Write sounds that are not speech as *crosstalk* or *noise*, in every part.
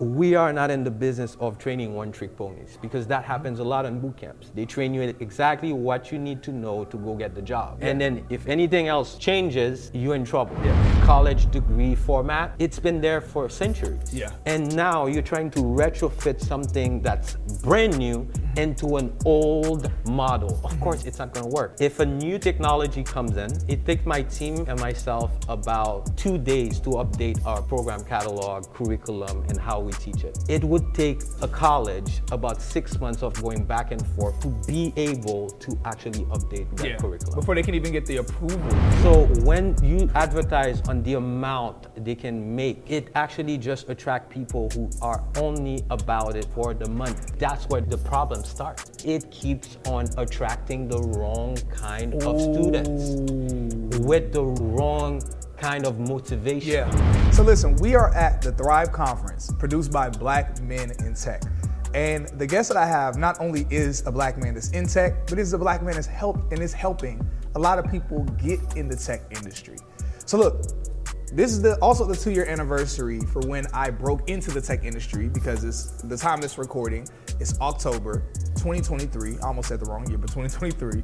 We are not in the business of training one trick ponies because that mm-hmm. happens a lot in boot camps. They train you exactly what you need to know to go get the job. And then if anything else changes, you're in trouble. College degree format, it's been there for centuries. Yeah. And now you're trying to retrofit something that's brand new mm-hmm. into an old model. Of mm-hmm. course, it's not going to work. If a new technology comes in, it takes my team and myself about two days to update our program catalog, curriculum, and how we teach it. It would take a college about six months of going back and forth to be able to actually update that Yeah. curriculum. Before they can even get the approval. So when you advertise on the amount they can make, it actually just attract people who are only about it for the money. That's where the problem starts. It keeps on attracting the wrong kind of students with the wrong kind of motivation. Yeah. So listen, we are at the Thrive Conference produced by Black Men in Tech. And the guest that I have not only is a black man that's in tech, but is a black man that's helped and is helping a lot of people get in the tech industry. So look, this is the also the two-year anniversary for when I broke into the tech industry because it's the time this recording is October 2023. I almost said the wrong year, but 2023.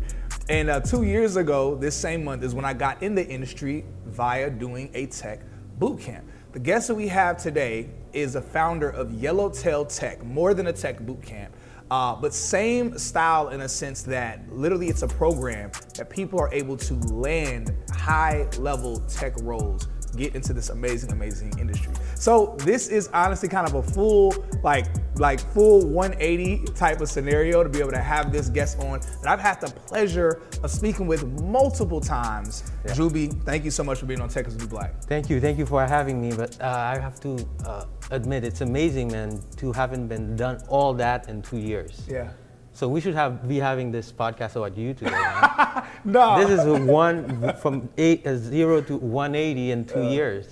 And uh, two years ago, this same month is when I got in the industry via doing a tech boot camp. The guest that we have today is a founder of Yellowtail Tech, more than a tech boot camp. Uh, but same style in a sense that literally it's a program that people are able to land high level tech roles get into this amazing amazing industry. So this is honestly kind of a full like like full 180 type of scenario to be able to have this guest on. That i've had the pleasure of speaking with multiple times. Juby thank you so much for being on tech is New black. Thank you, thank you for having me. But uh, I have to uh, admit, it's amazing, man, to haven't been done all that in two years. yeah So we should have be having this podcast about you today. *laughs* No this is one from eight, uh, zero to 180 in two years.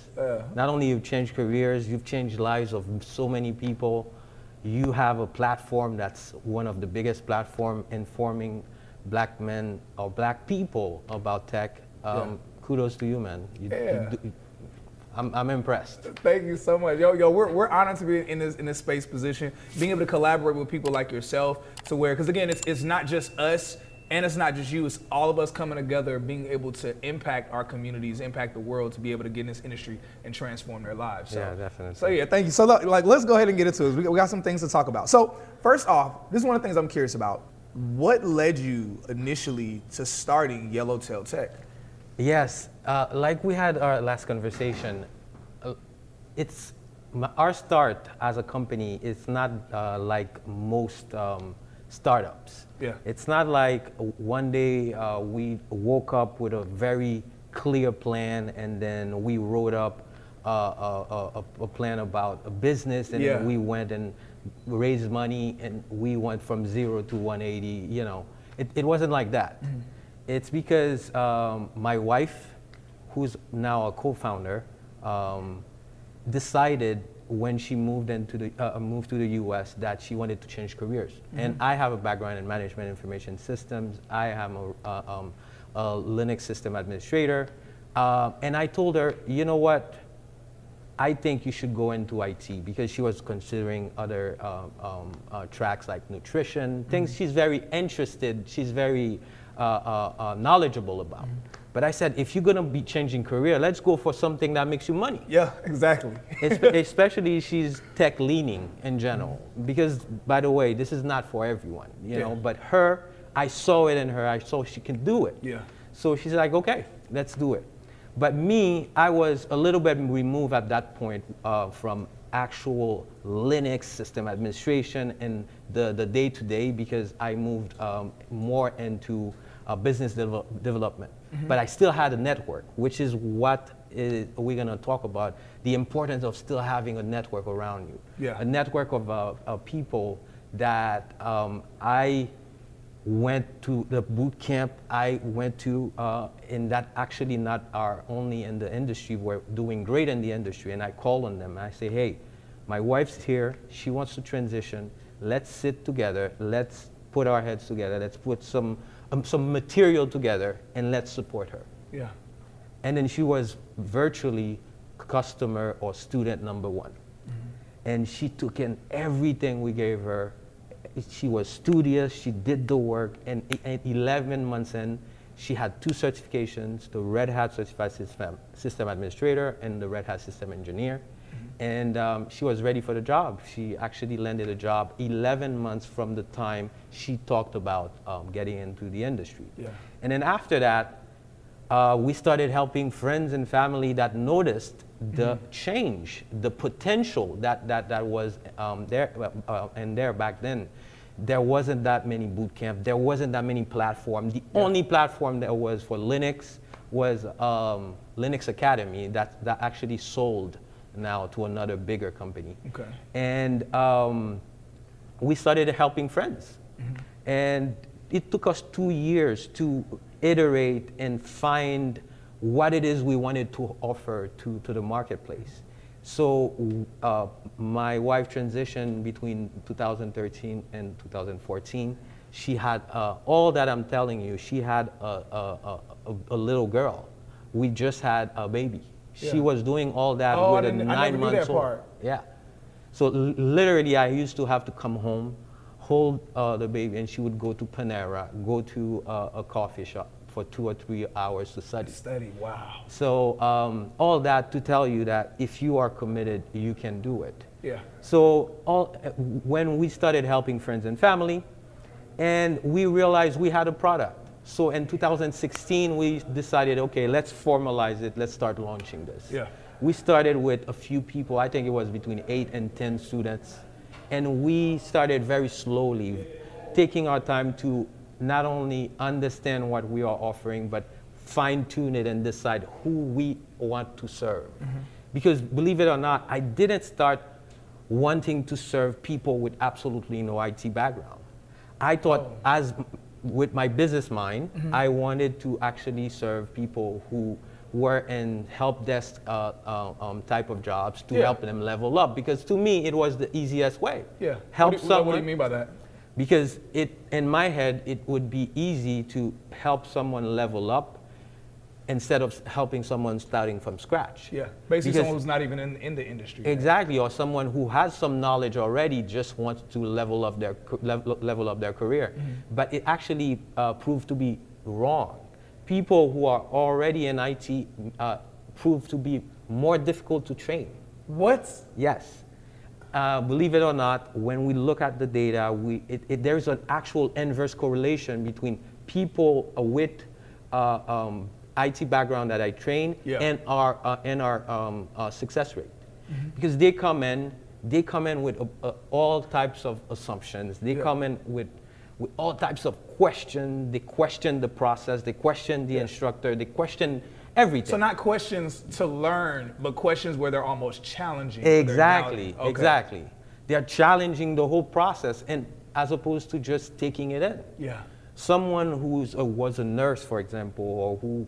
Not only you've changed careers, you've changed lives of so many people. You have a platform that's one of the biggest platform informing black men or black people about tech. Um, Kudos to you, man. You- you Yeah. I'm, I'm impressed. Thank you so much. Yo, yo, we're, we're honored to be in this in this space position, being able to collaborate with people like yourself to where, because again, it's, it's not just us and it's not just you, it's all of us coming together, being able to impact our communities, impact the world to be able to get in this industry and transform their lives. So, Yeah, definitely. So yeah, thank you. So like, let's go ahead and get into it. We got, we got some things to talk about. So first off, this is one of the things I'm curious about. What led you initially to starting Yellowtail Tech? Yes, uh, like we had our last conversation, uh, it's our start as a company is not uh, like most um, startups. Yeah. It's not like one day uh, we woke up with a very clear plan and then we wrote up uh, a, a, a, plan about a business and Yeah. we went and raised money and we went from zero to 180. You know, it, it wasn't like that. It's because um, my wife, who's now a co-founder, um, decided when she moved into the uh, moved to the U.S. that she wanted to change careers. And I have a background in management information systems. I am a, uh, um, a Linux system administrator, uh, and I told her, you know what? I think you should go into IT because she was considering other um, um, uh, tracks like nutrition, things she's very interested, she's very uh, uh, uh, knowledgeable about. But I said, if you're gonna be changing career, let's go for something that makes you money. Yeah, exactly. Espe- *laughs* especially she's tech leaning in general because by the way this is not for everyone you know but her i saw it in her i saw she can do it Yeah. so she's like okay let's do it but me i was a little bit removed at that point uh, from actual linux system administration and the, the day-to-day because i moved um, more into uh, business devel- development but i still had a network which is what is, we're going to talk about the importance of still having a network around you Yeah. a network of, uh, of people that um, i went to the boot camp I went to, uh, and that actually not are only in the industry, we're doing great in the industry. And I call on them and I say, hey, my wife's here, she wants to transition. Let's sit together, let's put our heads together, let's put some, um, some material together, and let's support her. Yeah. And then she was virtually customer or student number one. And she took in everything we gave her. She was studious, she did the work, and and 11 months in, she had two certifications the Red Hat Certified System, System Administrator and the Red Hat System Engineer. And um, she was ready for the job. She actually landed a job 11 months from the time she talked about um, getting into the industry. Yeah. And then after that, uh, we started helping friends and family that noticed the change, the potential that, that, that was um, there uh, uh, and there back then. There wasn't that many boot camp. There wasn't that many platforms. The only platform that was for Linux was um, Linux Academy that, that actually sold now to another bigger company. Okay. And um, we started helping friends. And it took us two years to iterate and find what it is we wanted to offer to, to the marketplace. So uh, my wife transitioned between 2013 and 2014. She had uh, all that I'm telling you. She had a, a, a- a little girl. We just had a baby. Yeah. She was doing all that Oh, with a nine never knew months that old. part. Yeah. So l- literally, I used to have to come home, hold uh, the baby, and she would go to Panera, go to uh, a coffee shop for two or three hours to study. Study. Wow. So um, all that to tell you that if you are committed, you can do it. Yeah. So all, when we started helping friends and family, and we realized we had a product. So in 2016, we decided, okay, let's formalize it. Let's start launching this. Yeah. We started with a few people. I think it was between eight and 10 students. And we started very slowly, taking our time to not only understand what we are offering, but fine tune it and decide who we want to serve. Mm-hmm. Because believe it or not, I didn't start wanting to serve people with absolutely no IT background. I thought, oh. as with my business mind, I wanted to actually serve people who were in help desk uh, uh, um, type of jobs to Yeah. help them level up. Because to me, it was the easiest way. Yeah. Help what do, someone What do you mean by that? because it in my head it would be easy to help someone level up instead of helping someone starting from scratch. Yeah. Basically, Because- someone who's not even in, in the industry. Exactly, or someone who has some knowledge already just wants to level up their level, level up their career, but it actually uh, proved to be wrong. People who are already in IT uh, prove to be more difficult to train. What? Yes. Uh, believe it or not, when we look at the data, we, it, it, there's an actual inverse correlation between people with uh, um, IT background that I train Yeah. and our, uh, and our um, uh, success rate. mm-hmm. because they come in, they come in with uh, uh, all types of assumptions. They yeah. come in with with all types of questions. They question the process. They question the yeah. instructor. They question everything. So not questions to learn, but questions where they're almost challenging. Exactly. Okay. Exactly. They're challenging the whole process, and as opposed to just taking it in. Yeah. Someone who was a nurse, for example, or who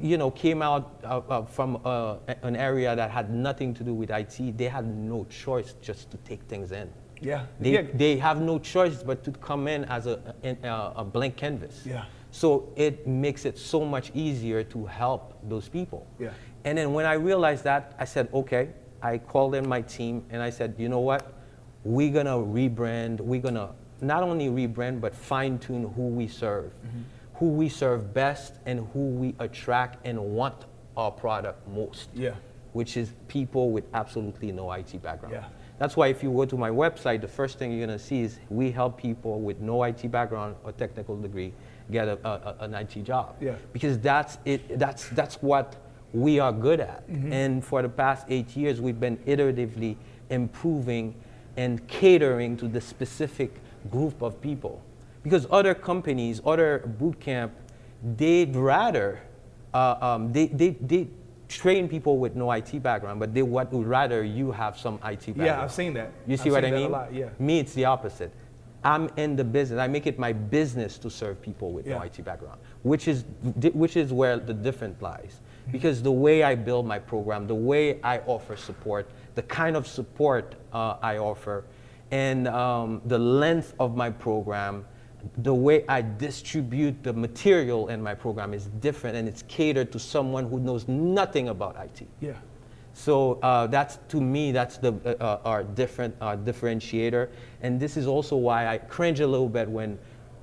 you know, came out uh, uh, from uh, an area that had nothing to do with IT, they had no choice just to take things in. Yeah. They, yeah. they have no choice but to come in as a, a, a blank canvas. Yeah. So it makes it so much easier to help those people. Yeah. And then when I realized that, I said, okay, I called in my team and I said, you know what? We're gonna rebrand, we're gonna not only rebrand, but fine tune who we serve, mm-hmm. Who we serve best, and who we attract and want our product most. Yeah. Which is people with absolutely no IT background. Yeah. That's why if you go to my website, the first thing you're gonna see is we help people with no IT background or technical degree get a, a, an IT job. Yeah. Because that's it. That's that's what we are good at. Mm-hmm. And for the past eight years, we've been iteratively improving and catering to the specific group of people. Because other companies, other boot camp, they'd rather uh, um, they, they, they train people with no IT background, but they would rather you have some IT background. Yeah, I've seen that. You see I've what I mean? A lot, yeah. Me, it's the opposite. I'm in the business. I make it my business to serve people with yeah. no IT background, which is which is where the difference lies. Mm-hmm. Because the way I build my program, the way I offer support, the kind of support uh, I offer, and um, the length of my program, the way I distribute the material in my program is different and it's catered to someone who knows nothing about IT. Yeah. So uh, that's to me that's the uh, uh our different uh, differentiator, and this is also why I cringe a little bit when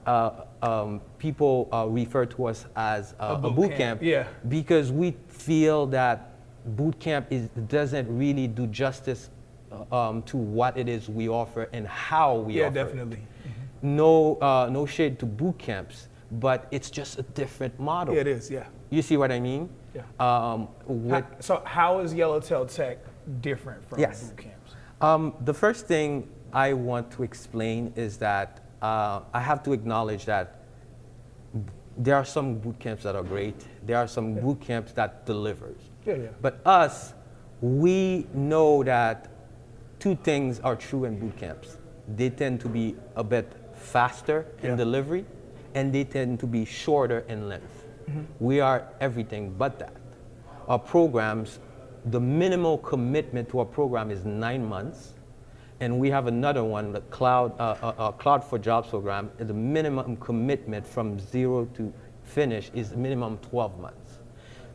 uh, um, people uh, refer to us as a boot, a boot camp. camp, yeah. because we feel that boot camp is, doesn't really do justice um, to what it is we offer and how we yeah, offer. Yeah, definitely. It no, uh, no shade to boot camps, but it's just a different model. Yeah, it is, yeah. You see what I mean? Yeah. Um, how, so how is Yellowtail Tech different from yes. boot camps? Um, the first thing I want to explain is that uh, I have to acknowledge that there are some boot camps that are great. There are some yeah. boot camps that delivers. Yeah, yeah. But us, we know that two things are true in boot camps. They tend to be a bit faster in delivery, and they tend to be shorter in length. Mm-hmm. We are everything but that. Our programs, the minimal commitment to our program is nine months, and we have another one, the Cloud, uh, uh, uh, Cloud for Jobs program. The minimum commitment from zero to finish is minimum 12 months,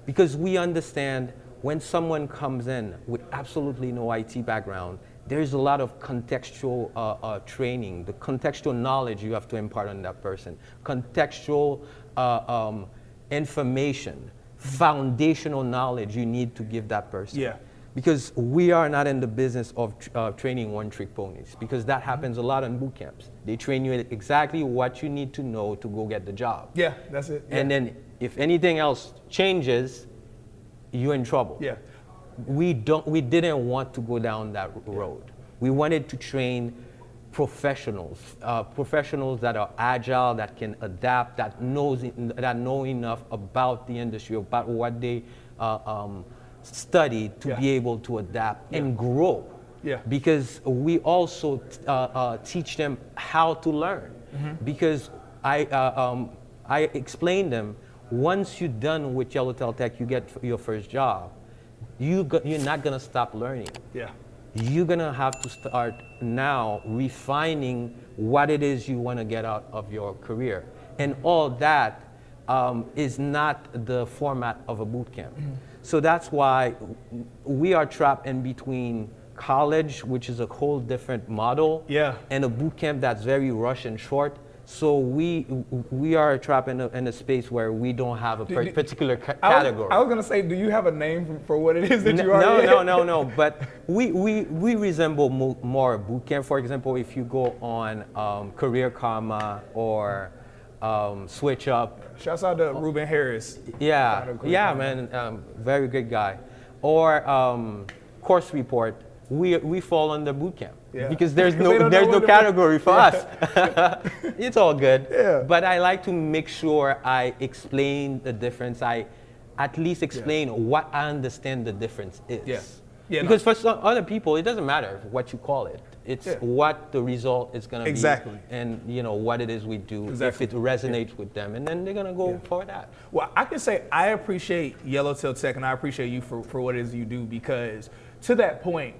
because we understand when someone comes in with absolutely no IT background there's a lot of contextual uh, uh, training, the contextual knowledge you have to impart on that person, contextual uh, um, information, foundational knowledge you need to give that person. Yeah. Because we are not in the business of uh, training one trick ponies, because that happens a lot in boot camps. They train you exactly what you need to know to go get the job. Yeah, that's it. Yeah. And then if anything else changes, you're in trouble. Yeah we don't we didn't want to go down that road. We wanted to train professionals, uh, professionals that are agile, that can adapt, that knows that know enough about the industry, about what they uh, um, study to yeah. be able to adapt yeah. and grow. Yeah. Because we also uh, uh teach them how to learn. Mm-hmm. Because I uh, um, I explain them once you're done with Yellowtail Tech, you get your first job you go, you're not gonna stop learning. Yeah. You're gonna have to start now refining what it is you want to get out of your career, and all that um, is not the format of a boot camp. Mm-hmm. So that's why we are trapped in between college, which is a whole different model, yeah. and a boot camp that's very rush and short so we we are trapped in a, in a space where we don't have a do, particular ca- category. I was, was, gonna say, do you have a name for, what it is that you are? No, no, *laughs* no, no. But we, we, we resemble mo- more boot camp. For example, if you go on um, Career Karma or um, SwitchUp. Shouts out to Ruben Harris. Yeah, yeah, man, um, very good guy. Or um, course report, we, we fall under boot camp. Yeah. Because there's *laughs* no there's no category for us. *laughs* it's all good. Yeah. But I like to make sure I explain the difference. I at least explain what I understand the difference is. Yeah. Yeah, no. because for some other people, it doesn't matter what you call it. It's Yeah. what the result is going to Exactly. be, and you know what it is we do. Exactly. If it resonates with them, and then they're going to go for that. Well, I can say I appreciate Yellowtail Tech and I appreciate you for, for what it is you do because to that point,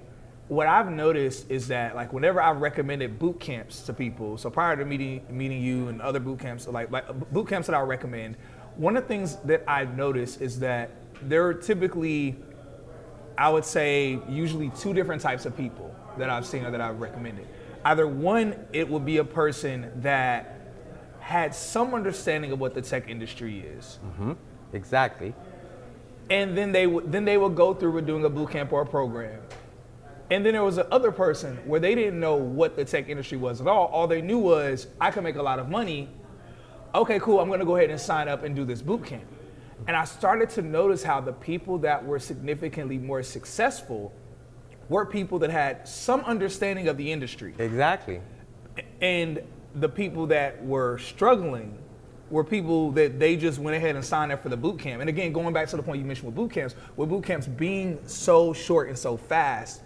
what I've noticed is that like whenever I've recommended boot camps to people, so prior to meeting meeting you and other boot camps, like like boot camps that I recommend, one of the things that I've noticed is that there are typically, I would say, usually two different types of people that I've seen or that I've recommended. Either one, it would be a person that had some understanding of what the tech industry is mm-hmm. Exactly. and then they would then they would go through with doing a boot camp or a program. And then there was the other person where they didn't know what the tech industry was at all. All they knew was I can make a lot of money. Okay, cool. I'm going to go ahead and sign up and do this boot camp. And I started to notice how the people that were significantly more successful were people that had some understanding of the industry Exactly. and the people that were struggling were people that they just went ahead and signed up for the boot camp. And again, going back to the point you mentioned with boot camps, with boot camps being so short and so fast,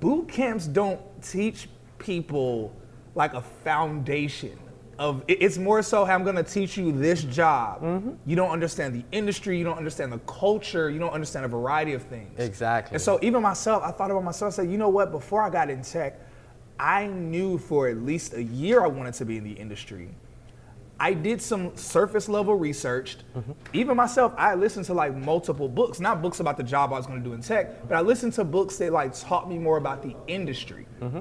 boot camps don't teach people like a foundation of it's more so hey, I'm gonna teach you this job. Mm-hmm. You don't understand the industry, you don't understand the culture, you don't understand a variety of things. Exactly. And so even myself, I thought about myself, I said, you know what, before I got in tech, I knew for at least a year I wanted to be in the industry. I did some surface level research. Mm-hmm. Even myself, I listened to like multiple books, not books about the job I was going to do in tech, but I listened to books that like taught me more about the industry. Mm-hmm.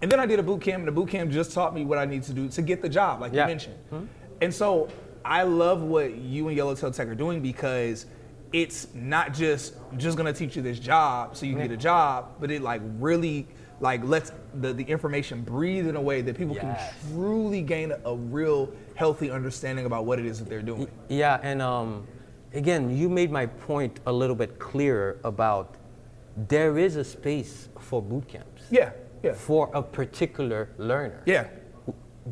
And then I did a boot camp, and the boot camp just taught me what I need to do to get the job, like Yeah. you mentioned. Mm-hmm. And so I love what you and Yellowtail Tech are doing because it's not just just gonna teach you this job so you can get a job, but it like really like lets the, the information breathe in a way that people Yes. can truly gain a real healthy understanding about what it is that they're doing. Yeah, and um, again, you made my point a little bit clearer about there is a space for boot camps. Yeah, yeah. For a particular learner. Yeah.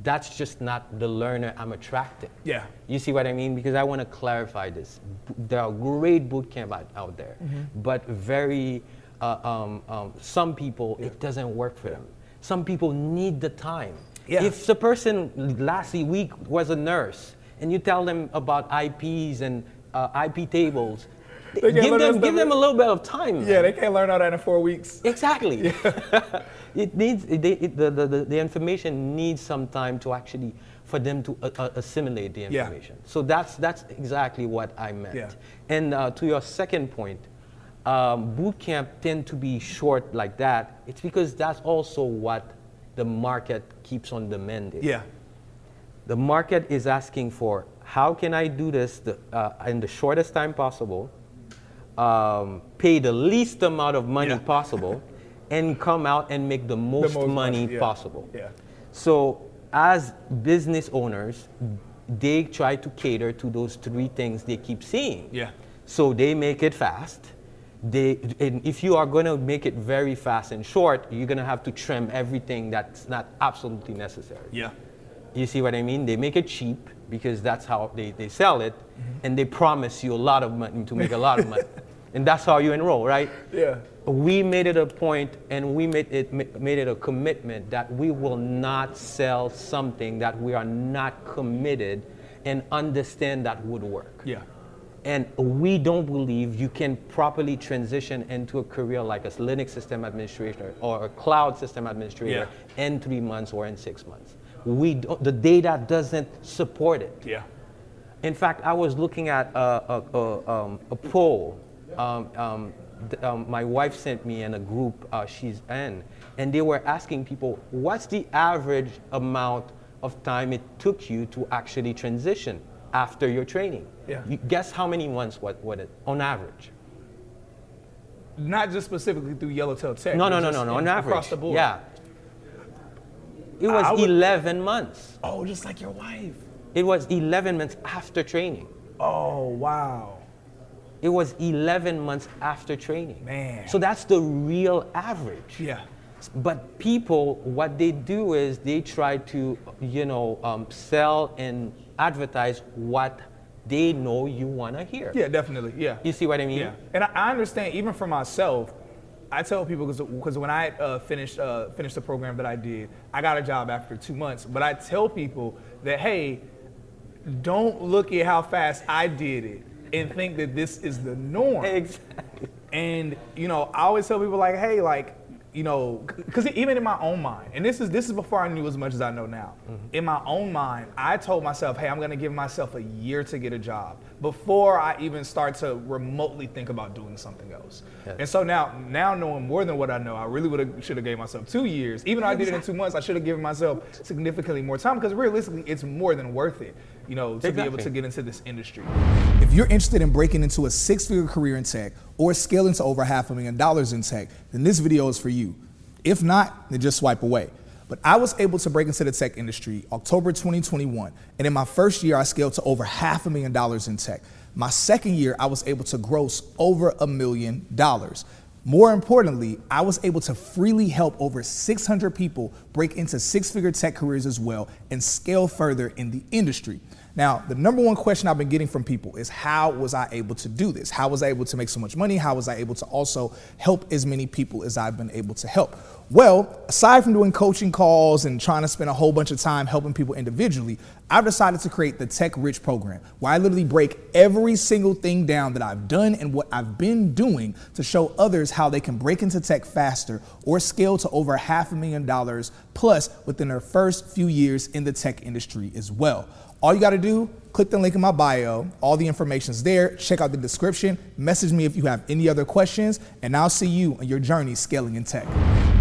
That's just not the learner I'm attracting. Yeah. You see what I mean? Because I want to clarify this. There are great boot camp out, out there, Mm-hmm. but very, uh, um, um, some people, it doesn't work for them. Some people need the time. Yeah. If the person last week was a nurse and you tell them about IPs and uh, IP tables, give them, give them a little bit of time. Yeah, man. they can't learn all that in four weeks. Exactly. *laughs* it needs it, it, the, the, the, the information needs some time to actually for them to uh, uh, assimilate the Yeah. information. So that's that's exactly what I meant. Yeah. And uh, to your second point, um, boot camp tend to be short like that. It's because that's also what the market keeps on demanding. Yeah. The market is asking for how can I do this the, uh, in the shortest time possible, um, pay the least amount of money Yeah. possible, *laughs* and come out and make the most, most money money, yeah. possible. Yeah. So as business owners, they try to cater to those three things they keep seeing. Yeah. So they make it fast. They, and if you are going to make it very fast and short, you're going to have to trim everything that's not absolutely necessary. Yeah. You see what I mean? They make it cheap because that's how they, they sell it, mm-hmm. and they promise you a lot of money to make a lot of money. *laughs* And that's how you enroll, right? Yeah. We made it a point and we made it, made it a commitment that we will not sell something that we are not committed and understand that would work. Yeah. And we don't believe you can properly transition into a career like a Linux system administrator or a cloud system administrator in three months or in six months. We don't, the data doesn't support it. Yeah. In fact, I was looking at a, a, a, um, a poll um, um, um, my wife sent me in a group uh, she's in, and they were asking people, what's the average amount of time it took you to actually transition after your training? Yeah. You guess how many months what, what it, on average? Not just specifically through Yellowtail Tech. No, no, no, no, no, on average. Across the board. Yeah. It was would- 11 months. Oh, just like your wife. It was 11 months after training. Oh, wow. it was 11 months after training. Man. So that's the real average. Yeah. But people, what they do is they try to, you know, um, sell and advertise what they know you want to hear. Yeah, definitely. Yeah. You see what I mean? Yeah. And I, I understand even for myself. I tell people because when I uh, finished uh, finished the program that I did, I got a job after two months. But I tell people that hey, don't look at how fast I did it and think that this is the norm. Exactly. And you know, I always tell people like, hey, like you know, because even in my own mind, and this is this is before I knew as much as I know now. Mm-hmm. In my own mind, I told myself, "Hey, I'm going to give myself a year to get a job before I even start to remotely think about doing something else." Yes. And so now, now knowing more than what I know, I really would have should have gave myself two years. Even though I did it in two months, I should have given myself significantly more time because realistically, it's more than worth it. You know, to exactly. be able to get into this industry. If you're interested in breaking into a six-figure career in tech or scaling to over half a million dollars in tech, then this video is for you. If not, then just swipe away. But I was able to break into the tech industry October 2021. And in my first year, I scaled to over half a million dollars in tech. My second year, I was able to gross over a million dollars. More importantly, I was able to freely help over 600 people break into six figure tech careers as well and scale further in the industry. Now, the number one question I've been getting from people is how was I able to do this? How was I able to make so much money? How was I able to also help as many people as I've been able to help? Well, aside from doing coaching calls and trying to spend a whole bunch of time helping people individually, I've decided to create the Tech Rich program where I literally break every single thing down that I've done and what I've been doing to show others how they can break into tech faster or scale to over half a million dollars plus within their first few years in the tech industry as well. All you got to do, click the link in my bio. All the information's there. Check out the description. Message me if you have any other questions, and I'll see you on your journey scaling in tech.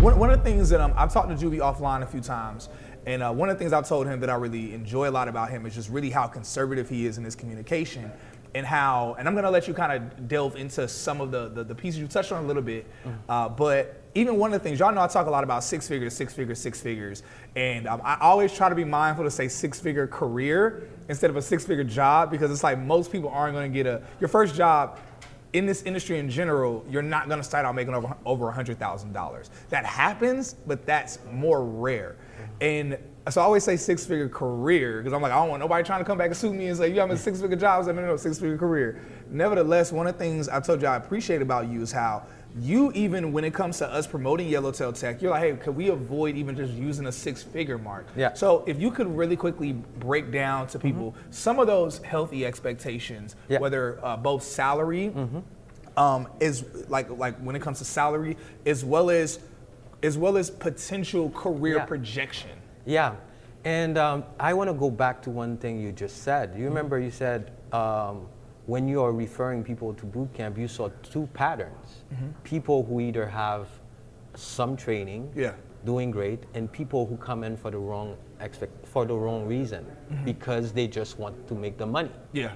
One, one of the things that um, I've talked to Juby offline a few times, and uh, one of the things I've told him that I really enjoy a lot about him is just really how conservative he is in his communication and how, and I'm gonna let you kind of delve into some of the, the, the, pieces you touched on a little bit, mm-hmm. uh, but even one of the things, y'all know I talk a lot about six figures, six figures, six figures, and um, I always try to be mindful to say six figure career instead of a six figure job because it's like most people aren't gonna get a, your first job, in this industry in general, you're not going to start out making over over $100,000. That happens, but that's more rare. And so I always say six figure career because I'm like, I don't want nobody trying to come back and sue me and say, you have a six figure job. I said, no, no, six figure career. Nevertheless, one of the things I told you I appreciate about you is how you even when it comes to us promoting Yellowtail Tech, you're like, hey, could we avoid even just using a six figure mark? Yeah. So if you could really quickly break down to people mm-hmm. some of those healthy expectations, yeah. whether uh, both salary, mm-hmm. um, is like like when it comes to salary, as well as as well as potential career yeah. projection. Yeah. And um, I want to go back to one thing you just said. You remember you said um, when you are referring people to boot camp, you saw two patterns. Mm-hmm. People who either have some training, yeah. doing great, and people who come in for the wrong expect for the wrong reason mm-hmm. because they just want to make the money. Yeah.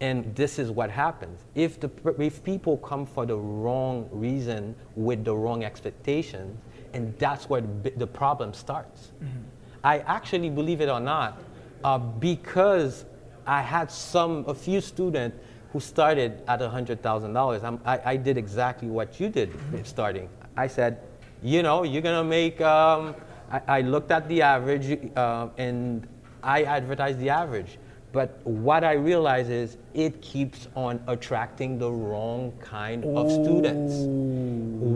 And this is what happens. If the if people come for the wrong reason with the wrong expectations, and that's where the, the problem starts. Mm-hmm. I actually believe it or not, uh, because I had some a few students who started at $100,000, I, I did exactly what you did starting. I said, you know, you're gonna make, um, I, I, looked at the average uh, and I advertised the average. But what I realize is it keeps on attracting the wrong kind of students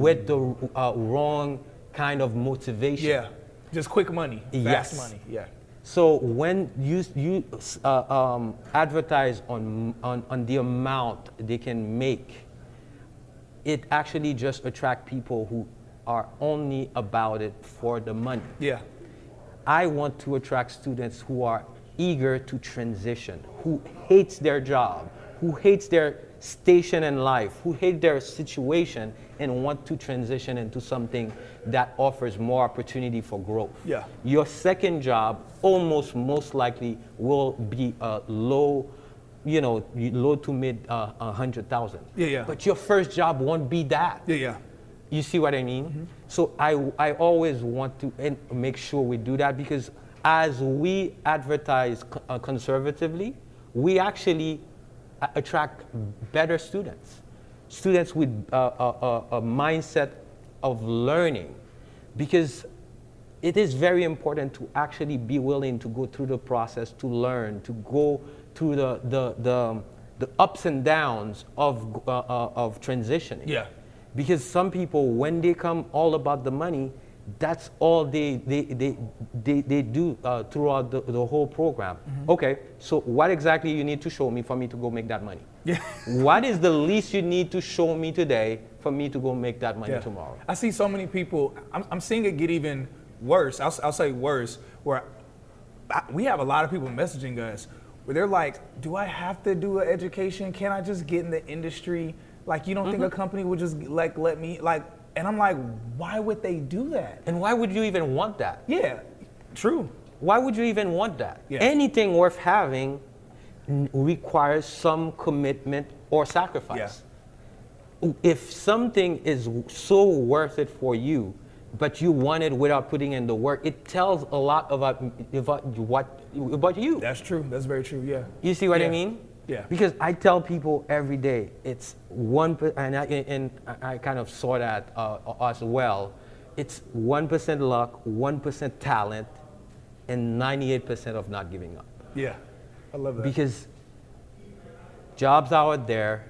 with the uh, wrong kind of motivation. Yeah, just quick money, fast yes. money. Yeah. So when you, you uh, um, advertise on, on, on the amount they can make, it actually just attract people who are only about it for the money. Yeah. I want to attract students who are eager to transition, who hates their job, who hates their station in life, who hate their situation and want to transition into something that offers more opportunity for growth. Yeah. Your second job almost most likely will be a low, you know, low to mid uh, 100,000. Yeah, yeah. But your first job won't be that. Yeah, yeah. You see what I mean? Mm-hmm. So I, I always want to make sure we do that because as we advertise uh, conservatively, we actually attract better students, students with uh, a, a, a mindset of learning, because it is very important to actually be willing to go through the process to learn, to go through the, the, the, the ups and downs of, uh, uh, of transitioning. Yeah. Because some people, when they come all about the money, that's all they, they, they, they, they do uh, throughout the, the whole program. Okay, so what exactly you need to show me for me to go make that money? Yeah. *laughs* what is the least you need to show me today for me to go make that money Yeah. tomorrow? I see so many people. I'm, I'm seeing it get even worse. I'll, I'll say worse. Where I, we have a lot of people messaging us where they're like, "Do I have to do an education? Can I just get in the industry? Like, you don't think Mm-hmm. a company would just like let me like?" And I'm like, "Why would they do that?" And why would you even want that? Yeah, true. Why would you even want that? Yeah. Anything worth having requires some commitment or sacrifice. If something is so worth it for you, but you want it without putting in the work, it tells a lot about, about what about you. That's true. That's very true. Yeah. You see what I mean? Yeah. Because I tell people every day, it's one, and I, and I kind of saw that uh, as well. It's one percent luck, one percent talent, and ninety-eight percent of not giving up. Yeah. I love that. Because jobs out there,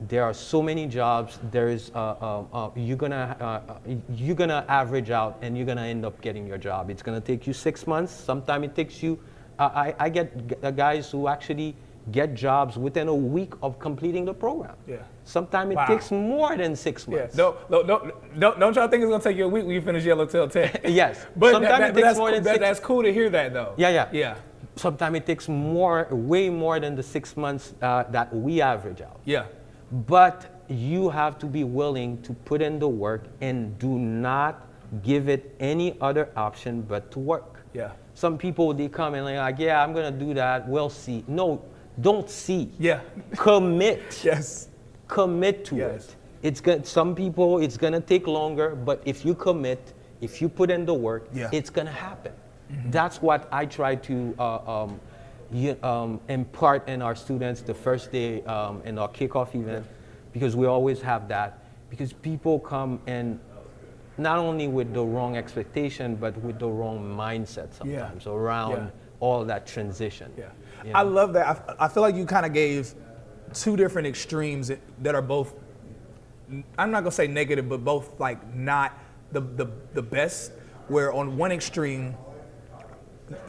there are so many jobs. There is uh, uh, uh, you're gonna uh, uh, you're gonna average out, and you're gonna end up getting your job. It's gonna take you six months. Sometimes it takes you. I, I get g- guys who actually get jobs within a week of completing the program. Yeah. Sometimes it Wow. takes more than six yeah. months. Don't, don't, don't, don't, don't y'all think it's gonna take you a week when you finish Yellowtail Tech? *laughs* Yes. *laughs* But, Sometimes that, it that, but takes that's, more cool, than that, six- that's cool to hear that though. Yeah, yeah. Yeah. Sometimes it takes more, way more than the six months uh, that we average out. Yeah. But you have to be willing to put in the work and do not give it any other option but to work. Yeah. Some people they come and they're like, yeah, I'm gonna do that. We'll see. No, don't see. Yeah. Commit. *laughs* Yes. Commit to Yes. it. It's good. Some people it's gonna take longer, but if you commit, if you put in the work, Yeah. it's gonna happen. That's what I try to uh, um, y- um, impart in our students the first day um, in our kickoff event, because we always have that. Because people come and not only with the wrong expectation, but with the wrong mindset Yeah. sometimes around Yeah. all that transition. Yeah. you I love that. I, I feel like you kind of gave two different extremes that, that are both, I'm not going to say negative, but both like not the, the, the best. Where on one extreme,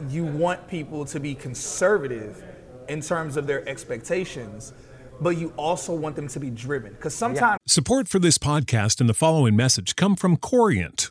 you want people to be conservative in terms of their expectations, but you also want them to be driven. Because sometimes, Support for this podcast and the following message come from Corient.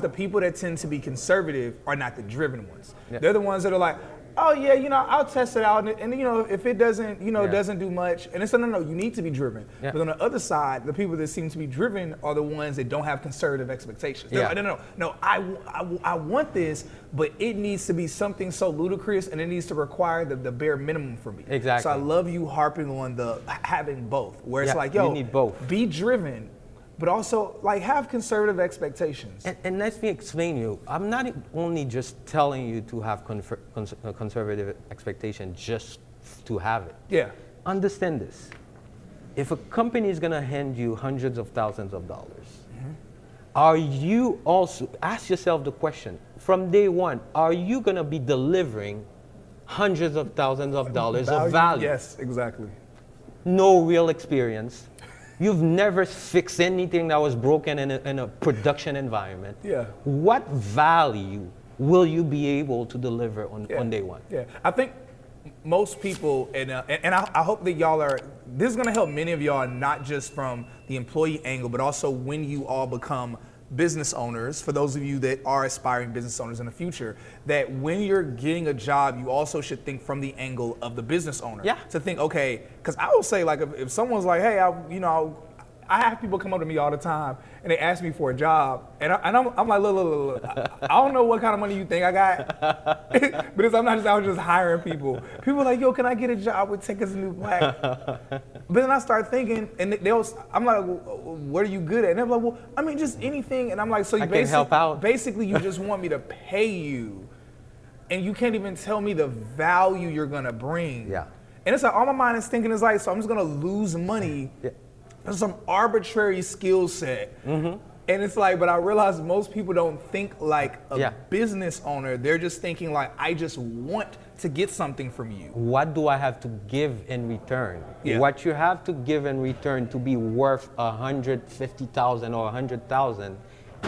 The people that tend to be conservative are not the driven ones. They're the ones that are like, oh yeah, you know, I'll test it out, and, and, you know, if it doesn't, you know, Yeah. doesn't do much, and it's no, no, no, you need to be driven. Yeah. But on the other side, the people that seem to be driven are the ones that don't have conservative expectations. They're Yeah. like, no, no, no, no, I, I I want this, but it needs to be something so ludicrous, and it needs to require the, the bare minimum for me. Exactly. So I love you harping on the having both, where it's Yeah, like, you need both. be driven, but also like have conservative expectations. And, and let me explain you. I'm not only just telling you to have confer, cons, uh, conservative expectation just to have it. yeah. Understand this. If a company is going to hand you hundreds of thousands of dollars, are you also, ask yourself the question from day one, are you going to be delivering hundreds of thousands of dollars of value? Yes, exactly. no real experience. You've never fixed anything that was broken in a, in a production environment. Yeah. What value will you be able to deliver on, Yeah. on day one? Yeah, I think most people, and uh, and, and I, I hope that y'all are. This is gonna help many of y'all, not just from the employee angle, but also when you all become business owners. For those of you that are aspiring business owners in the future, that when you're getting a job, you also should think from the angle of the business owner. Yeah. To think, okay, because I will say, like, if, if someone's like, hey, I, you know. I have people come up to me all the time and they ask me for a job, and, I, and I'm, I'm like, look, look, look, look. I, I don't know what kind of money you think I got, *laughs* but it's, I'm not just out just hiring people. People are like, yo, can I get a job with as New Black? *laughs* but then I start thinking, and they- they'll, I'm like, well, what are you good at? And they're like, well, I mean, just anything. And I'm like, so you I can help out. basically you just want me to pay you, and you can't even tell me the value you're gonna bring. Yeah. And it's like all my mind is thinking is like, so I'm just gonna lose money Yeah. Some arbitrary skill set. Mm-hmm. And it's like, but I realize most people don't think like a Yeah. business owner. They're just thinking like, I just want to get something from you. What do I have to give in return? Yeah. What you have to give in return to be worth a hundred fifty thousand or a hundred thousand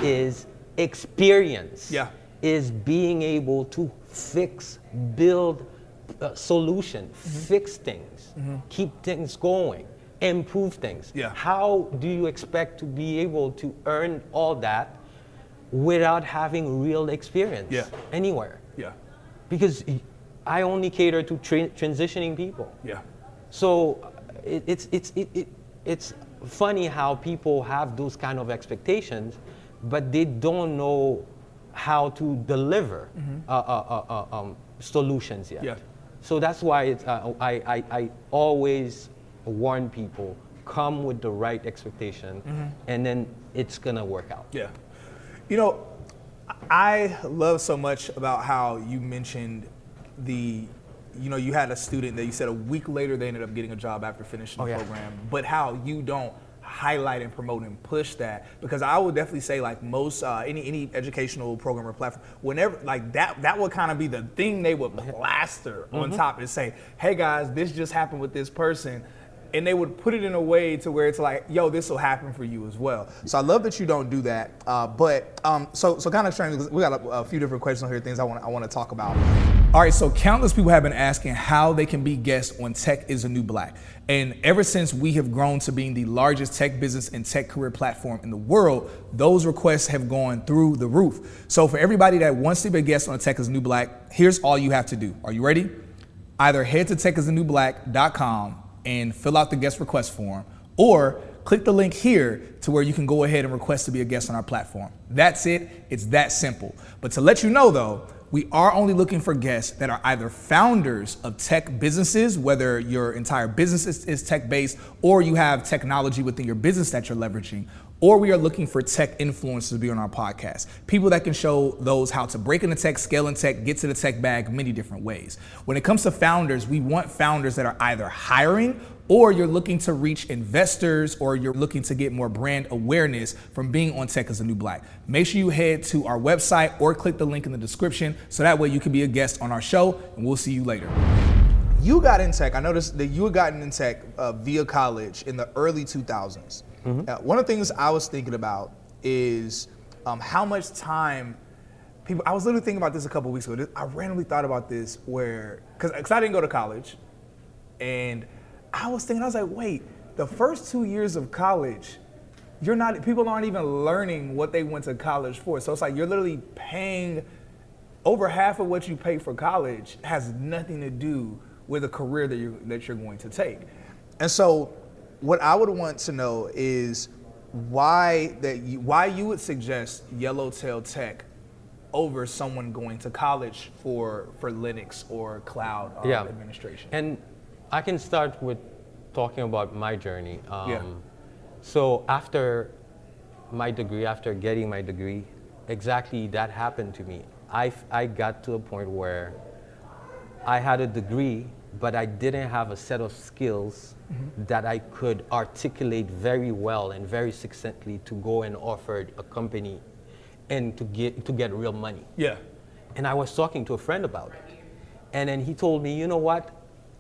is experience. Yeah. Is being able to fix, build a solution, Mm-hmm. fix things, keep things going, improve things. Yeah. How do you expect to be able to earn all that without having real experience Yeah. anywhere? Yeah. because I only cater to tra- transitioning people. Yeah. So it, it's it's it, it, it's funny how people have those kind of expectations, but they don't know how to deliver uh, uh, uh, uh, um, solutions yet. Yeah. So that's why it's, uh, I, I, I always warn people come with the right expectation, and then it's gonna work out. Yeah. You know, I love so much about how you mentioned the, you know, you had a student that you said a week later they ended up getting a job after finishing Oh, the yeah. program, but how you don't highlight and promote and push that because I would definitely say like most uh, any any educational program or platform whenever like that that would kind of be the thing they would plaster on Mm-hmm. top and say hey guys this just happened with this person and they would put it in a way to where it's like, yo, this will happen for you as well. So I love that you don't do that. Uh, but um, so so kind of strange. We got a, a few different questions on here, things I want I want to talk about. All right, so countless people have been asking how they can be guests on Tech is a New Black. And ever since we have grown to being the largest tech business and tech career platform in the world, those requests have gone through the roof. So for everybody that wants to be a guest on Tech is a New Black, here's all you have to do. Are you ready? Either head to techistheNewBlack.com and fill out the guest request form, or click the link here to where you can go ahead and request to be a guest on our platform. That's it. It's that simple. But to let you know though, we are only looking for guests that are either founders of tech businesses, whether your entire business is, is tech based or you have technology within your business that you're leveraging, or we are looking for tech influencers to be on our podcast. People that can show those how to break into tech, scale in tech, get to the tech bag many different ways. When it comes to founders, we want founders that are either hiring or you're looking to reach investors or you're looking to get more brand awareness from being on Tech as a New Black. Make sure you head to our website or click the link in the description so that way you can be a guest on our show and we'll see you later. You got in tech. I noticed that you had gotten in tech uh, via college in the early 2000s. Uh, one of the things I was thinking about is um, how much time people. I was literally thinking about this a couple weeks ago. I randomly thought about this where, because I didn't go to college, And I was thinking, I was like, wait, the first two years of college, you're not people aren't even learning what they went to college for. So it's like you're literally paying over half of what you pay for college has nothing to do with a career that you that you're going to take. And so what I would want to know is why that you, why you would suggest Yellowtail Tech over someone going to college for for Linux or cloud uh, Yeah. administration. And I can start with talking about my journey. Um, Yeah. So after my degree, after getting my degree, exactly that happened to me. I, I got to a point where I had a degree, but I didn't have a set of skills that I could articulate very well and very succinctly to go and offer a company and to get, to get real money. yeah. And I was talking to a friend about it. And then he told me, you know what?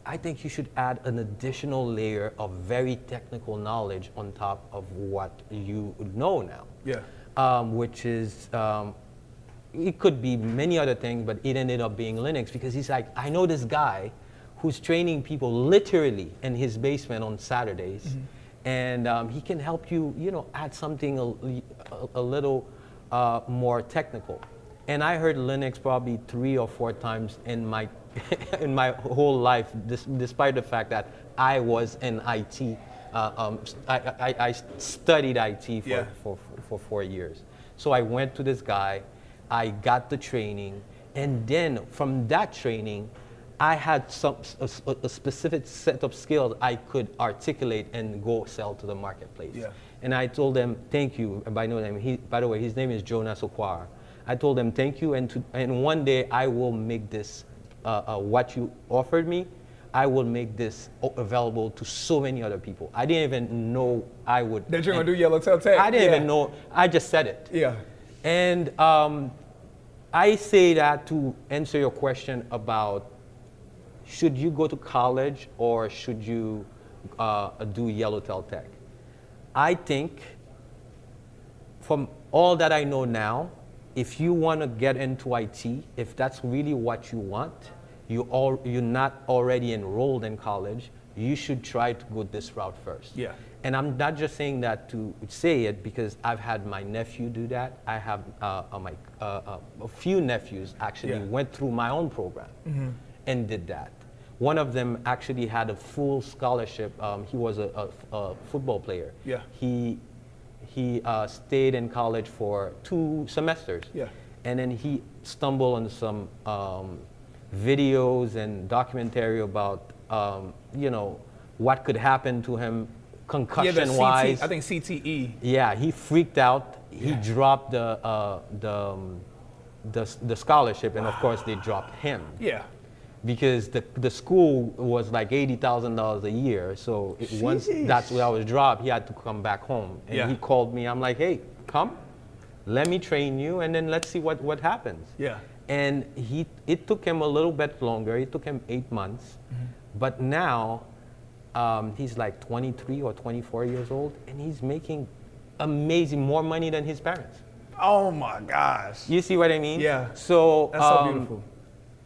I think you should add an additional layer of very technical knowledge on top of what you know now. Yeah. Um, which is, um, it could be many other things, but it ended up being Linux because he's like, I know this guy who's training people literally in his basement on Saturdays. And um, he can help you, you know, add something a, a, a little uh, more technical. And I heard Linux probably three or four times in my *laughs* in my whole life, dis- despite the fact that I was in IT. Uh, um, I, I, I studied IT for, Yeah. for, for four years. So I went to this guy, I got the training, and then from that training, I had some a, a specific set of skills I could articulate and go sell to the marketplace. Yeah. And I told them, thank you. And by, no name, he, by the way, his name is Jonas Okwara. I told them, thank you, and, to, and one day I will make this, uh, uh, what you offered me, I will make this available to so many other people. I didn't even know I would. That you're gonna do Yellowtail Tech. I didn't Yeah. even know. I just said it. Yeah. And um, I say that to answer your question about should you go to college or should you uh, do Yellowtail Tech? I think from all that I know now, if you want to get into IT, if that's really what you want, you all, you're not already enrolled in college, you should try to go this route first. Yeah. And I'm not just saying that to say it because I've had my nephew do that. I have uh, uh, my, uh, uh, a few nephews actually Yeah. went through my own program and did that. One of them actually had a full scholarship. Um, he was a, a, a football player. Yeah. He, he uh, stayed in college for two semesters. Yeah. And then he stumbled on some um, videos and documentary about, um, you know, what could happen to him Yeah, concussion wise. CT, I think E. CTE. Yeah, he freaked out. He dropped the, uh, the, um, the, the scholarship, and of course, they dropped him Yeah. Because the, the school was like $80,000 a year. So it, once that's where I was dropped, he had to come back home. And Yeah. he called me. I'm like, hey, come, let me train you, and then let's see what, what happens. Yeah. And he, it took him a little bit longer. It took him eight months. Mm-hmm. But now um, he's like 23 or 24 years old, and he's making amazing, more money than his parents. Oh my gosh. You see what I mean? Yeah. So That's so um, beautiful.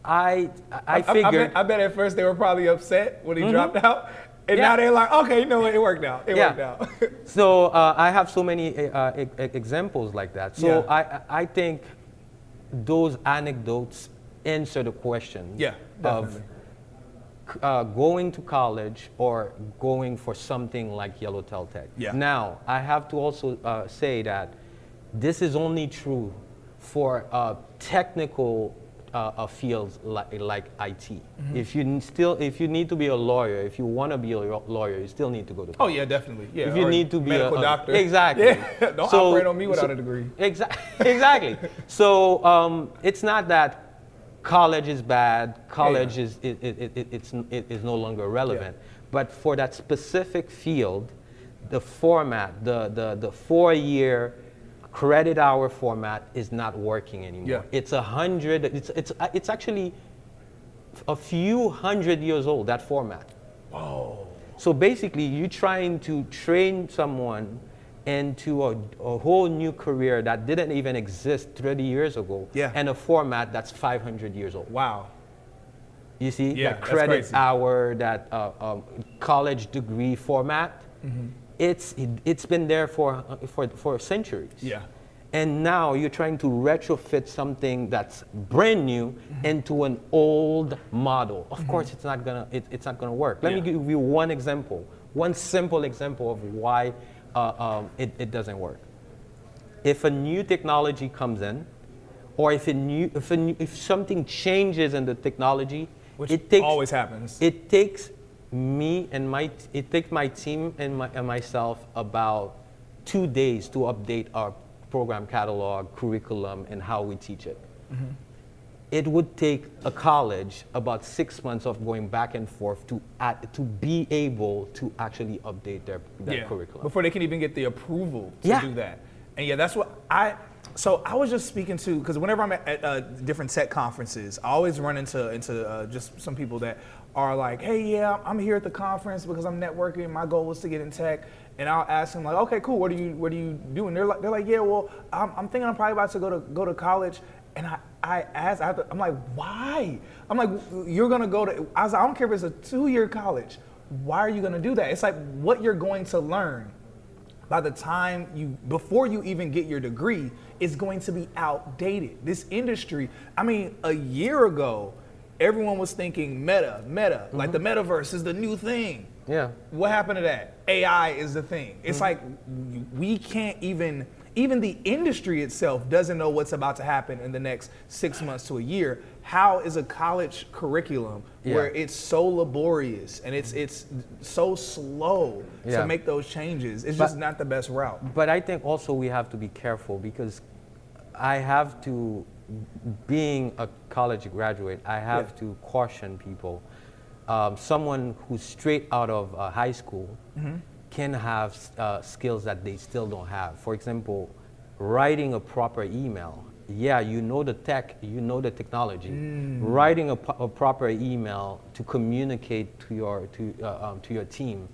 I, I, I I, figured. bet, I bet at first they were probably upset when he dropped out. And Yeah. now they're like, okay, you know what? It worked out. It Yeah. worked out. *laughs* So uh, I have so many uh, e- examples like that. So Yeah. I, I I think those anecdotes answer the question yeah, of uh, going to college or going for something like Yellowtail Tech. Yeah. Now I have to also uh, say that this is only true for uh, technical uh, fields like, like IT. Mm-hmm. If you still, if you need to be a lawyer, if you want to be a lawyer, you still need to go to Oh yeah, definitely. Yeah. if you need to be medical a, a- doctor. exactly. Yeah. *laughs* Don't So- operate on me without so- a degree. Exactly. *laughs* exactly. so um, it's not that college is bad. College is it, it, it, it- it's it is no longer relevant. But for that specific field, the format, the the the four year credit hour format is not working anymore. Yeah. It's a hundred. It's it's it's actually a few hundred years old. That format. So basically, you're trying to train someone into a, a whole new career that didn't even exist 30 years ago, Yeah. and a format that's 500 years old. Wow. You see, Yeah, that credit hour, that uh, um, college degree format. Mm-hmm. It's it, it's been there for for for centuries. Yeah. And now you're trying to retrofit something that's brand new Mm-hmm. into an old model. Of course, it's not gonna it, it's not gonna work. Let me give you one example, one simple example of why uh, um, it, it doesn't work. If a new technology comes in, or if a new if a new, if something changes in the technology, Which it takes always happens. it takes me and my it takes my team and, my, and myself about two days to update our program catalog, curriculum, and how we teach it. Mm-hmm. It would take a college about six months of going back and forth to add, to be able to actually update their, their curriculum. Before they can even get the approval to Yeah. do that. And yeah, that's what I. So I was just speaking to because whenever I'm at, at uh, different tech conferences, I always run into into uh, just some people that are like, "Hey, yeah, I'm here at the conference because I'm networking. My goal was to get in tech." And I'll ask them like, "Okay, cool. What do you what do you do?" And they're like, "They're like, yeah, well, I'm, I'm thinking I'm probably about to go to go to college." And I I asked, I I'm like, "Why?" I'm like, "You're gonna go to?" I was like, "I don't care if it's a two year college. Why are you gonna do that?" It's like what you're going to learn by the time you before you even get your degree is going to be outdated this industry i mean a year ago everyone was thinking meta meta like mm-hmm. the metaverse is the new thing. Yeah. what happened to that? Ai is the thing. It's mm-hmm. like we can't even even the industry itself doesn't know what's about to happen in the next six months to a year. How is a college curriculum where it's so laborious and it's it's so slow Yeah. to make those changes? It's But- just not the best route. But I think also we have to be careful because I have to, being a college graduate, I have Yeah. to caution people. Um, someone who's straight out of uh, high school Mm-hmm. can have uh, skills that they still don't have. For example, writing a proper email. Yeah, you know the tech, you know the technology. Mm. Writing a, a proper email to communicate to your to uh, um, to your team,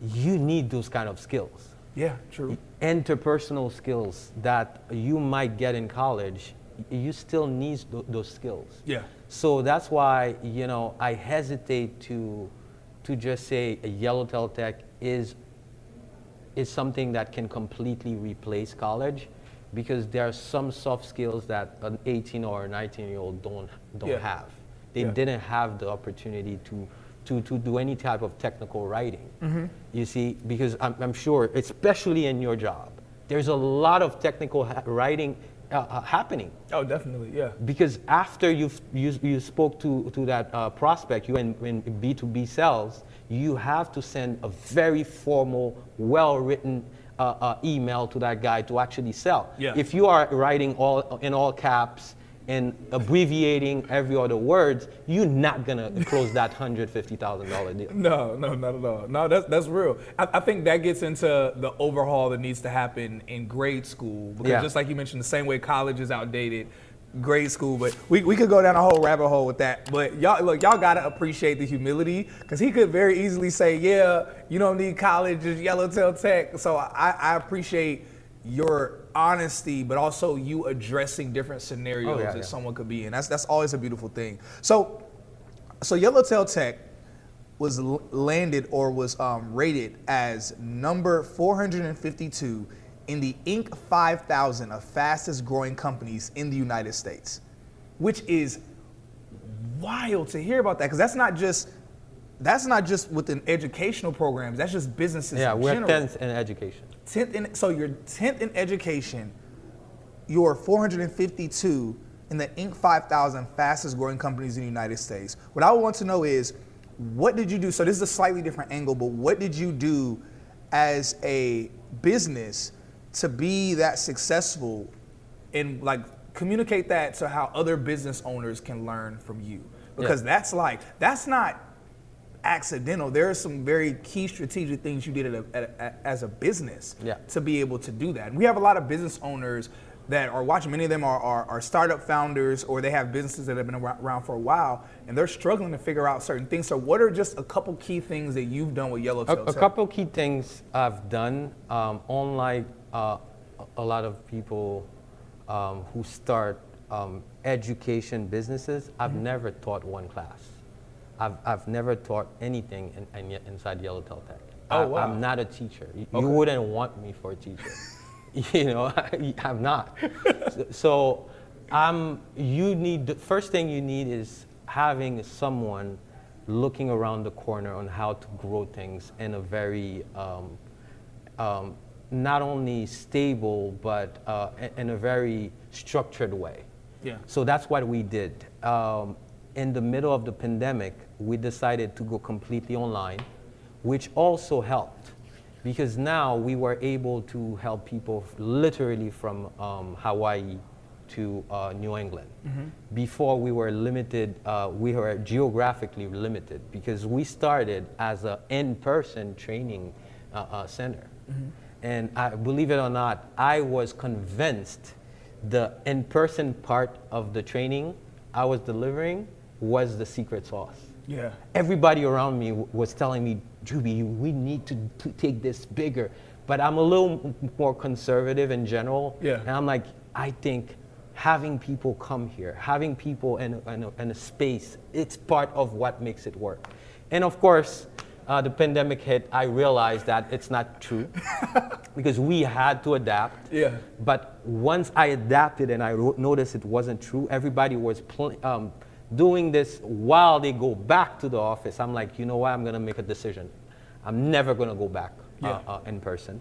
you need those kind of skills yeah true interpersonal skills that you might get in college, you still need th- those skills. Yeah. So that's why you know I hesitate to to just say a Yellowtail Tech is is something that can completely replace college because there are some soft skills that an 18 or 19 year old don't don't Yeah. have. They Yeah. didn't have the opportunity to to, to do any type of technical writing. Mm-hmm. You see, because I'm, I'm sure, especially in your job, there's a lot of technical ha- writing uh, uh, happening oh definitely yeah because after you've, you you spoke to, to that uh, prospect, you in, in B2B sales, you have to send a very formal, well-written uh, uh, email to that guy to actually sell. Yeah. If you are writing all in all caps and abbreviating every other word, you're not gonna close that hundred fifty thousand dollar deal. No, no, not at all. No, that's that's real. I, I think that gets into the overhaul that needs to happen in grade school because Yeah. just like you mentioned, the same way college is outdated, grade school. But we, we could go down a whole rabbit hole with that. But y'all look, y'all gotta appreciate the humility because he could very easily say, yeah, you don't need college, just Yellowtail Tech. So I, I appreciate your honesty, but also you addressing different scenarios Oh, yeah, that yeah. someone could be in. That's that's always a beautiful thing. So so Yellowtail Tech was landed or was um, rated as number 452 in the Inc. 5000 of fastest growing companies in the United States, which is wild to hear about that because that's not just that's not just within educational programs. That's just businesses. Yeah, we're general. tenth in education. 10th in, so you're 10th in education, you're 452 in the Inc. 5000 fastest growing companies in the United States. What I want to know is, what did you do? So this is a slightly different angle, but what did you do as a business to be that successful and like communicate that to how other business owners can learn from you? Because that's like, that's not accidental. There are some very key strategic things you did at a, at a, as a business Yeah. to be able to do that. And we have a lot of business owners that are watching. Many of them are, are, are startup founders or they have businesses that have been around for a while and they're struggling to figure out certain things. So, what are just a couple key things that you've done with A, Yellowtail? a Tech? couple key things I've done, um, unlike uh, a lot of people um, who start um, education businesses, I've never taught one class. I've, I've never taught anything in, in, inside Yellowtail Tech. Oh, I, wow. I'm not a teacher. You, Okay. you wouldn't want me for a teacher. *laughs* *laughs* you know, I, I'm not. so, so um, you need, the first thing you need is having someone looking around the corner on how to grow things in a very, um, um, not only stable, but uh, in- in a very structured way. Yeah. So that's what we did. Um, in the middle of the pandemic, we decided to go completely online, which also helped because now we were able to help people literally from um, Hawaii to uh, New England. Before we were limited, uh, we were geographically limited because we started as an in-person training uh, uh, center. And I, believe it or not, I was convinced the in-person part of the training I was delivering was the secret sauce. Yeah. Everybody around me w- was telling me, Juby, we need to, to take this bigger. But I'm a little m- more conservative in general. Yeah. And I'm like, I think having people come here, having people in, a- in, a, in a space, it's part of what makes it work. And of course, uh, the pandemic hit, I realized that it's not true *laughs* because we had to adapt. Yeah. But once I adapted and I ro- noticed it wasn't true, everybody was pl- um, doing this while they go back to the office. I'm like, you know what? I'm gonna make a decision. I'm never gonna go back uh, Yeah. uh, in person.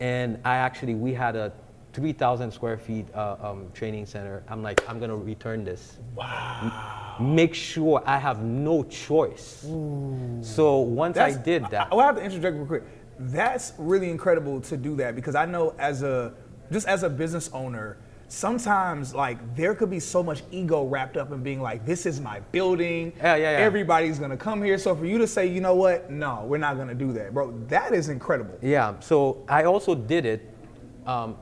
And I actually, we had a 3,000 square feet uh, um, training center. I'm like, I'm gonna return this. Wow. make sure I have no choice. So once I did that, I, will have to interject real quick. That's really incredible to do that because I know as a just as a business owner, sometimes like there could be so much ego wrapped up in being like, this is my building. Yeah, yeah, yeah. Everybody's gonna come here. So for you to say, you know what, no, we're not gonna do that, bro. That is incredible. Yeah, so I also did it um,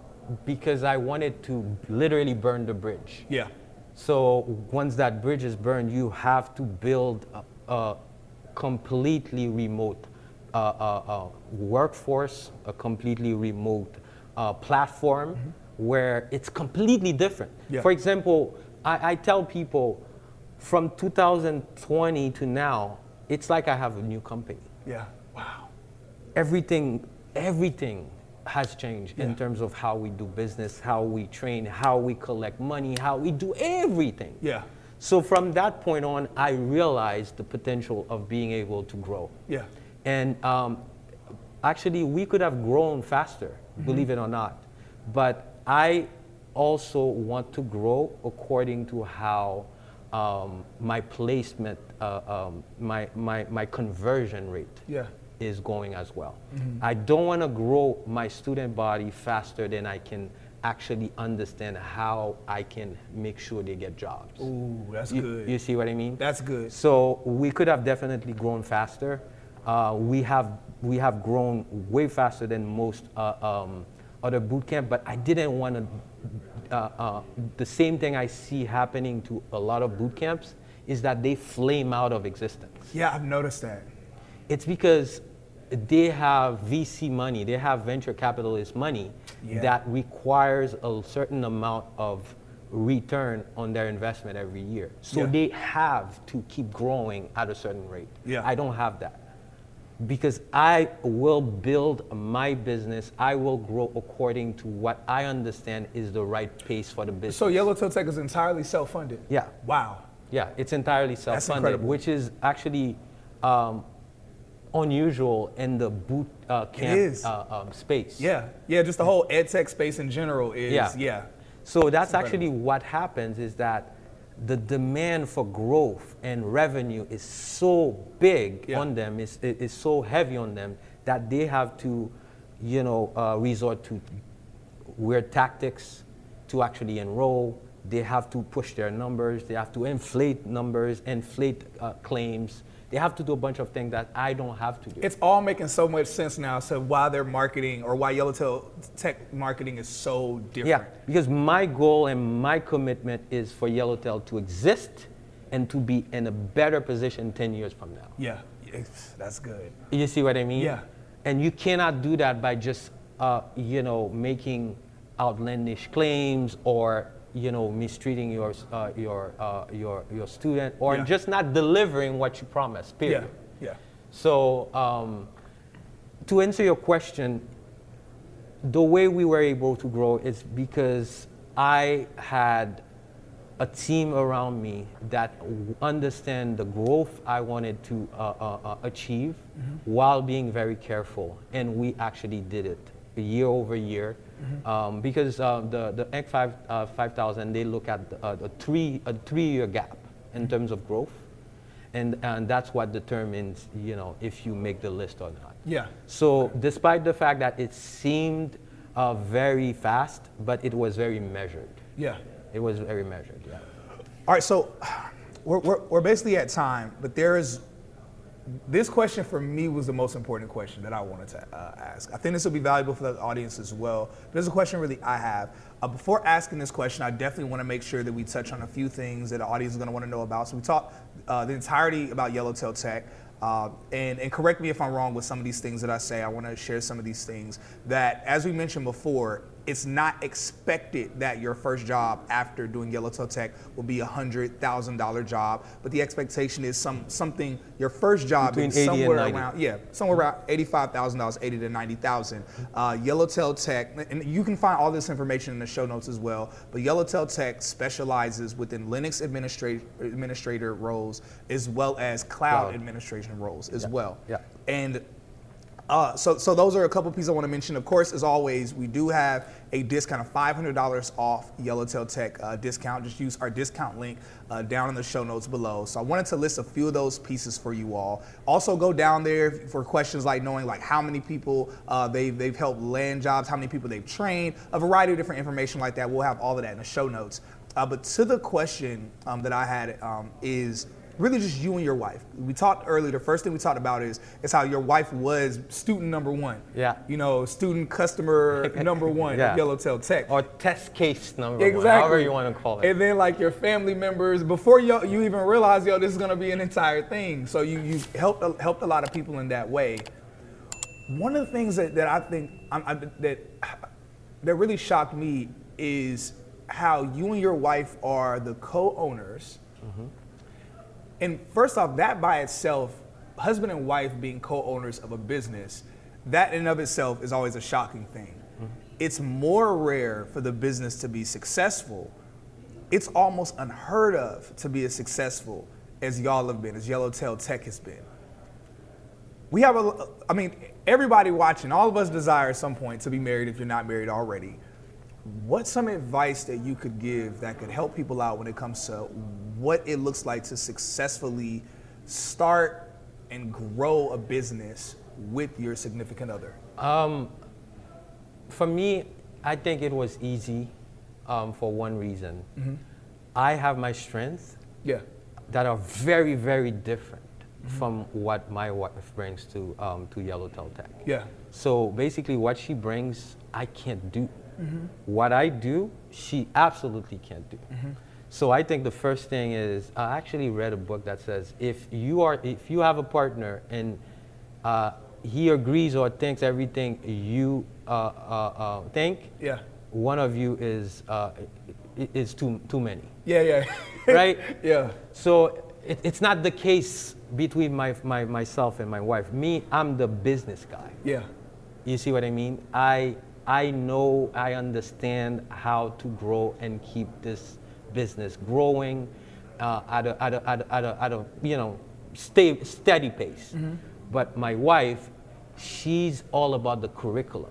because I wanted to literally burn the bridge. Yeah. So once that bridge is burned, you have to build a, a completely remote uh, uh, uh, workforce, a completely remote uh, platform where it's completely different. Yeah. For example, I, I tell people from 2020 to now, it's like I have a new company Yeah. Wow. everything everything has changed in terms of how we do business how we train how we collect money how we do everything Yeah. so from that point on i realized the potential of being able to grow Yeah. and um, actually we could have grown faster believe it or not but i also want to grow according to how um, my placement uh, um, my, my, my conversion rate Yeah. is going as well. I don't want to grow my student body faster than I can actually understand how I can make sure they get jobs. Ooh, that's you, good. you see what I mean? That's good. So we could have definitely grown faster. Uh, we have we have grown way faster than most uh, um, other boot camp, but I didn't want to. Uh, uh, the same thing I see happening to a lot of boot camps is that they flame out of existence Yeah, I've noticed that. it's because they have VC money, they have venture capitalist money Yeah. that requires a certain amount of return on their investment every year. So Yeah. they have to keep growing at a certain rate. Yeah. I don't have that. Because I will build my business, I will grow according to what I understand is the right pace for the business. So Yellowtail Tech is entirely self-funded. Yeah. Wow. Yeah, it's entirely self-funded, which is actually um, unusual in the boot uh, camp is. Uh, um, space. Yeah. Yeah. Just the whole ed tech space in general is. Yeah. Yeah. So that's actually what happens is that the demand for growth and revenue is so big Yeah. on them, is, is so heavy on them that they have to, you know, uh, resort to weird tactics to actually enroll. They have to push their numbers. They have to inflate numbers, inflate uh, claims. They have to do a bunch of things that I don't have to do. It's all making so much sense now. So why their marketing or why Yellowtail Tech marketing is so different. Yeah, because my goal and my commitment is for Yellowtail to exist and to be in a better position 10 years from now. Yeah. It's- That's good. You see what I mean? Yeah. And you cannot do that by just, uh, you know, making outlandish claims or you know, mistreating your, uh, your, uh, your, your student or Yeah. just not delivering what you promised, period. Yeah. yeah. So, um, to answer your question, the way we were able to grow is because I had a team around me that understand the growth I wanted to uh, uh, uh, achieve while being very careful, and we actually did it year over year. Um, because uh, the the Inc. 5, uh, 5000 they look at the, uh, the three a three year gap in terms of growth, and and that's what determines you know if you make the list or not. Yeah. So despite the fact that it seemed uh, very fast, but it was very measured. Yeah. It was very measured, yeah. All right, so we're, we're, we're basically at time, but there is this question for me was the most important question that I wanted to uh, ask. I think this will be valuable for the audience as well. There's a question really I have. Uh, before asking this question, I definitely want to make sure that we touch on a few things that the audience is going to want to know about. So we talked uh, the entirety about Yellowtail Tech. Uh, and, and correct me if I'm wrong with some of these things that I say. I want to share some of these things that, as we mentioned before, it's not expected that your first job after doing Yellowtail Tech will be a hundred thousand dollar job, but the expectation is some something your first job Between is somewhere around yeah somewhere around eighty five thousand dollars, eighty to ninety thousand. Uh, Yellowtail Tech, and you can find all this information in the show notes as well. But Yellowtail Tech specializes within Linux administrator administrator roles as well as cloud Cloud. administration roles as well. yeah. And uh, so, so those are a couple pieces I want to mention. Of course, as always, we do have a discount of $500 off Yellowtail Tech uh, discount. Just use our discount link uh, down in the show notes below. So I wanted to list a few of those pieces for you all. Also, go down there for questions like knowing like how many people uh, they've they've helped land jobs, how many people they've trained, a variety of different information like that. We'll have all of that in the show notes. Uh, but to the question um, that I had um, is really just you and your wife. We talked earlier. The first thing we talked about is is how your wife was student number one. Yeah. You know, student customer *laughs* number one Yeah. at Yellowtail Tech. Or test case number one. exactly. one, however you want to call it. And then like your family members before you you even realize yo this is gonna be an entire thing. So you you helped a- helped a lot of people in that way. One of the things that, that I think I'm, I, that that really shocked me is how you and your wife are the co-owners. Mm-hmm. And first off, that by itself, husband and wife being co-owners of a business, that in and of itself is always a shocking thing. Mm-hmm. It's more rare for the business to be successful. It's almost unheard of to be as successful as y'all have been, as Yellowtail Tech has been. We have a, I mean, everybody watching, all of us desire at some point to be married if you're not married already. What's some advice that you could give that could help people out when it comes to what it looks like to successfully start and grow a business with your significant other? Um, for me, I think it was easy um, for one reason. Mm-hmm. I have my strengths Yeah. that are very, very different Mm-hmm. from what my wife brings to, um, to Yellowtail Tech. Yeah. So basically, what she brings, I can't do. Mm-hmm. What I do, she absolutely can't do. So I think the first thing is I actually read a book that says if you are if you have a partner and uh, he agrees or thinks everything you uh, uh, uh, think, Yeah. one of you is uh, is too too many. Yeah, yeah. *laughs* Right? yeah. So it, it's not the case between my, my, myself and my wife. Me, I'm the business guy. Yeah. You see what I mean? I, I know, I understand how to grow and keep this business growing uh, at, a, at, a, at, a, at, a, at a, you know, stay, steady pace. But my wife, she's all about the curriculum.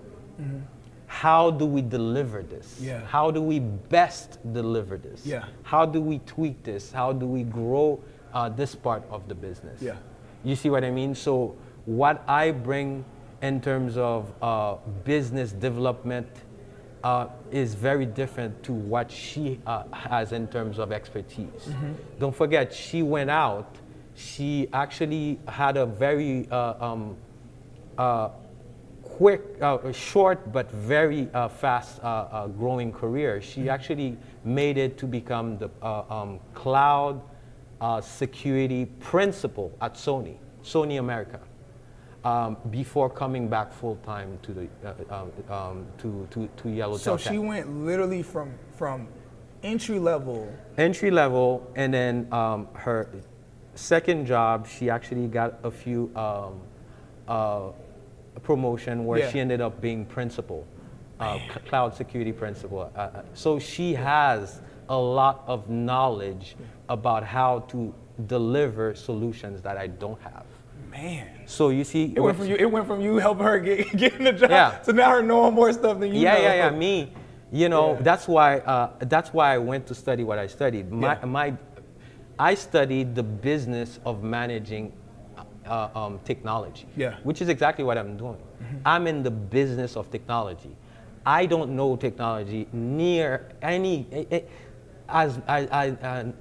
How do we deliver this? Yeah. How do we best deliver this? Yeah. How do we tweak this? How do we grow uh, this part of the business? Yeah. You see what I mean? So what I bring in terms of uh, business development uh, is very different to what she uh, has in terms of expertise. Don't forget, she went out. She actually had a very uh, um, uh, quick, uh, short but very uh, fast growing career. She actually made it to become the uh, um, cloud uh, security principal at Sony, Sony America, um, before coming back full time to the uh, um, um, to to to Yellowtail. So she went literally from from entry level. Entry level, and then um, her second job, she actually got a few um, uh, promotion where Yeah. she ended up being principal, uh, c- cloud security principal. Uh, uh, so she has a lot of knowledge about how to deliver solutions that I don't have. Man. So you see, It went from you. It went from you helping her get *laughs* getting the job Yeah. to now her knowing more stuff than you yeah, know. yeah, yeah. Me, you know, Yeah. that's why. Uh, that's why I went to study what I studied. My, Yeah. my, I studied the business of managing uh, um, technology. Yeah. Which is exactly what I'm doing. I'm in the business of technology. I don't know technology near any as as, as,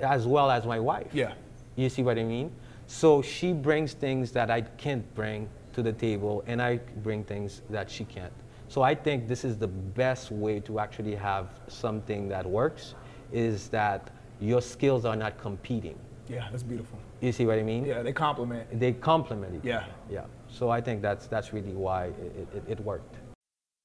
as well as my wife. Yeah. You see what I mean? So she brings things that I can't bring to the table, and I bring things that she can't. So I think this is the best way to actually have something that works, is that your skills are not competing. Yeah, that's beautiful. You see what I mean? Yeah, they complement. They complement each Yeah. other. Yeah. So I think that's that's really why it, it, it worked.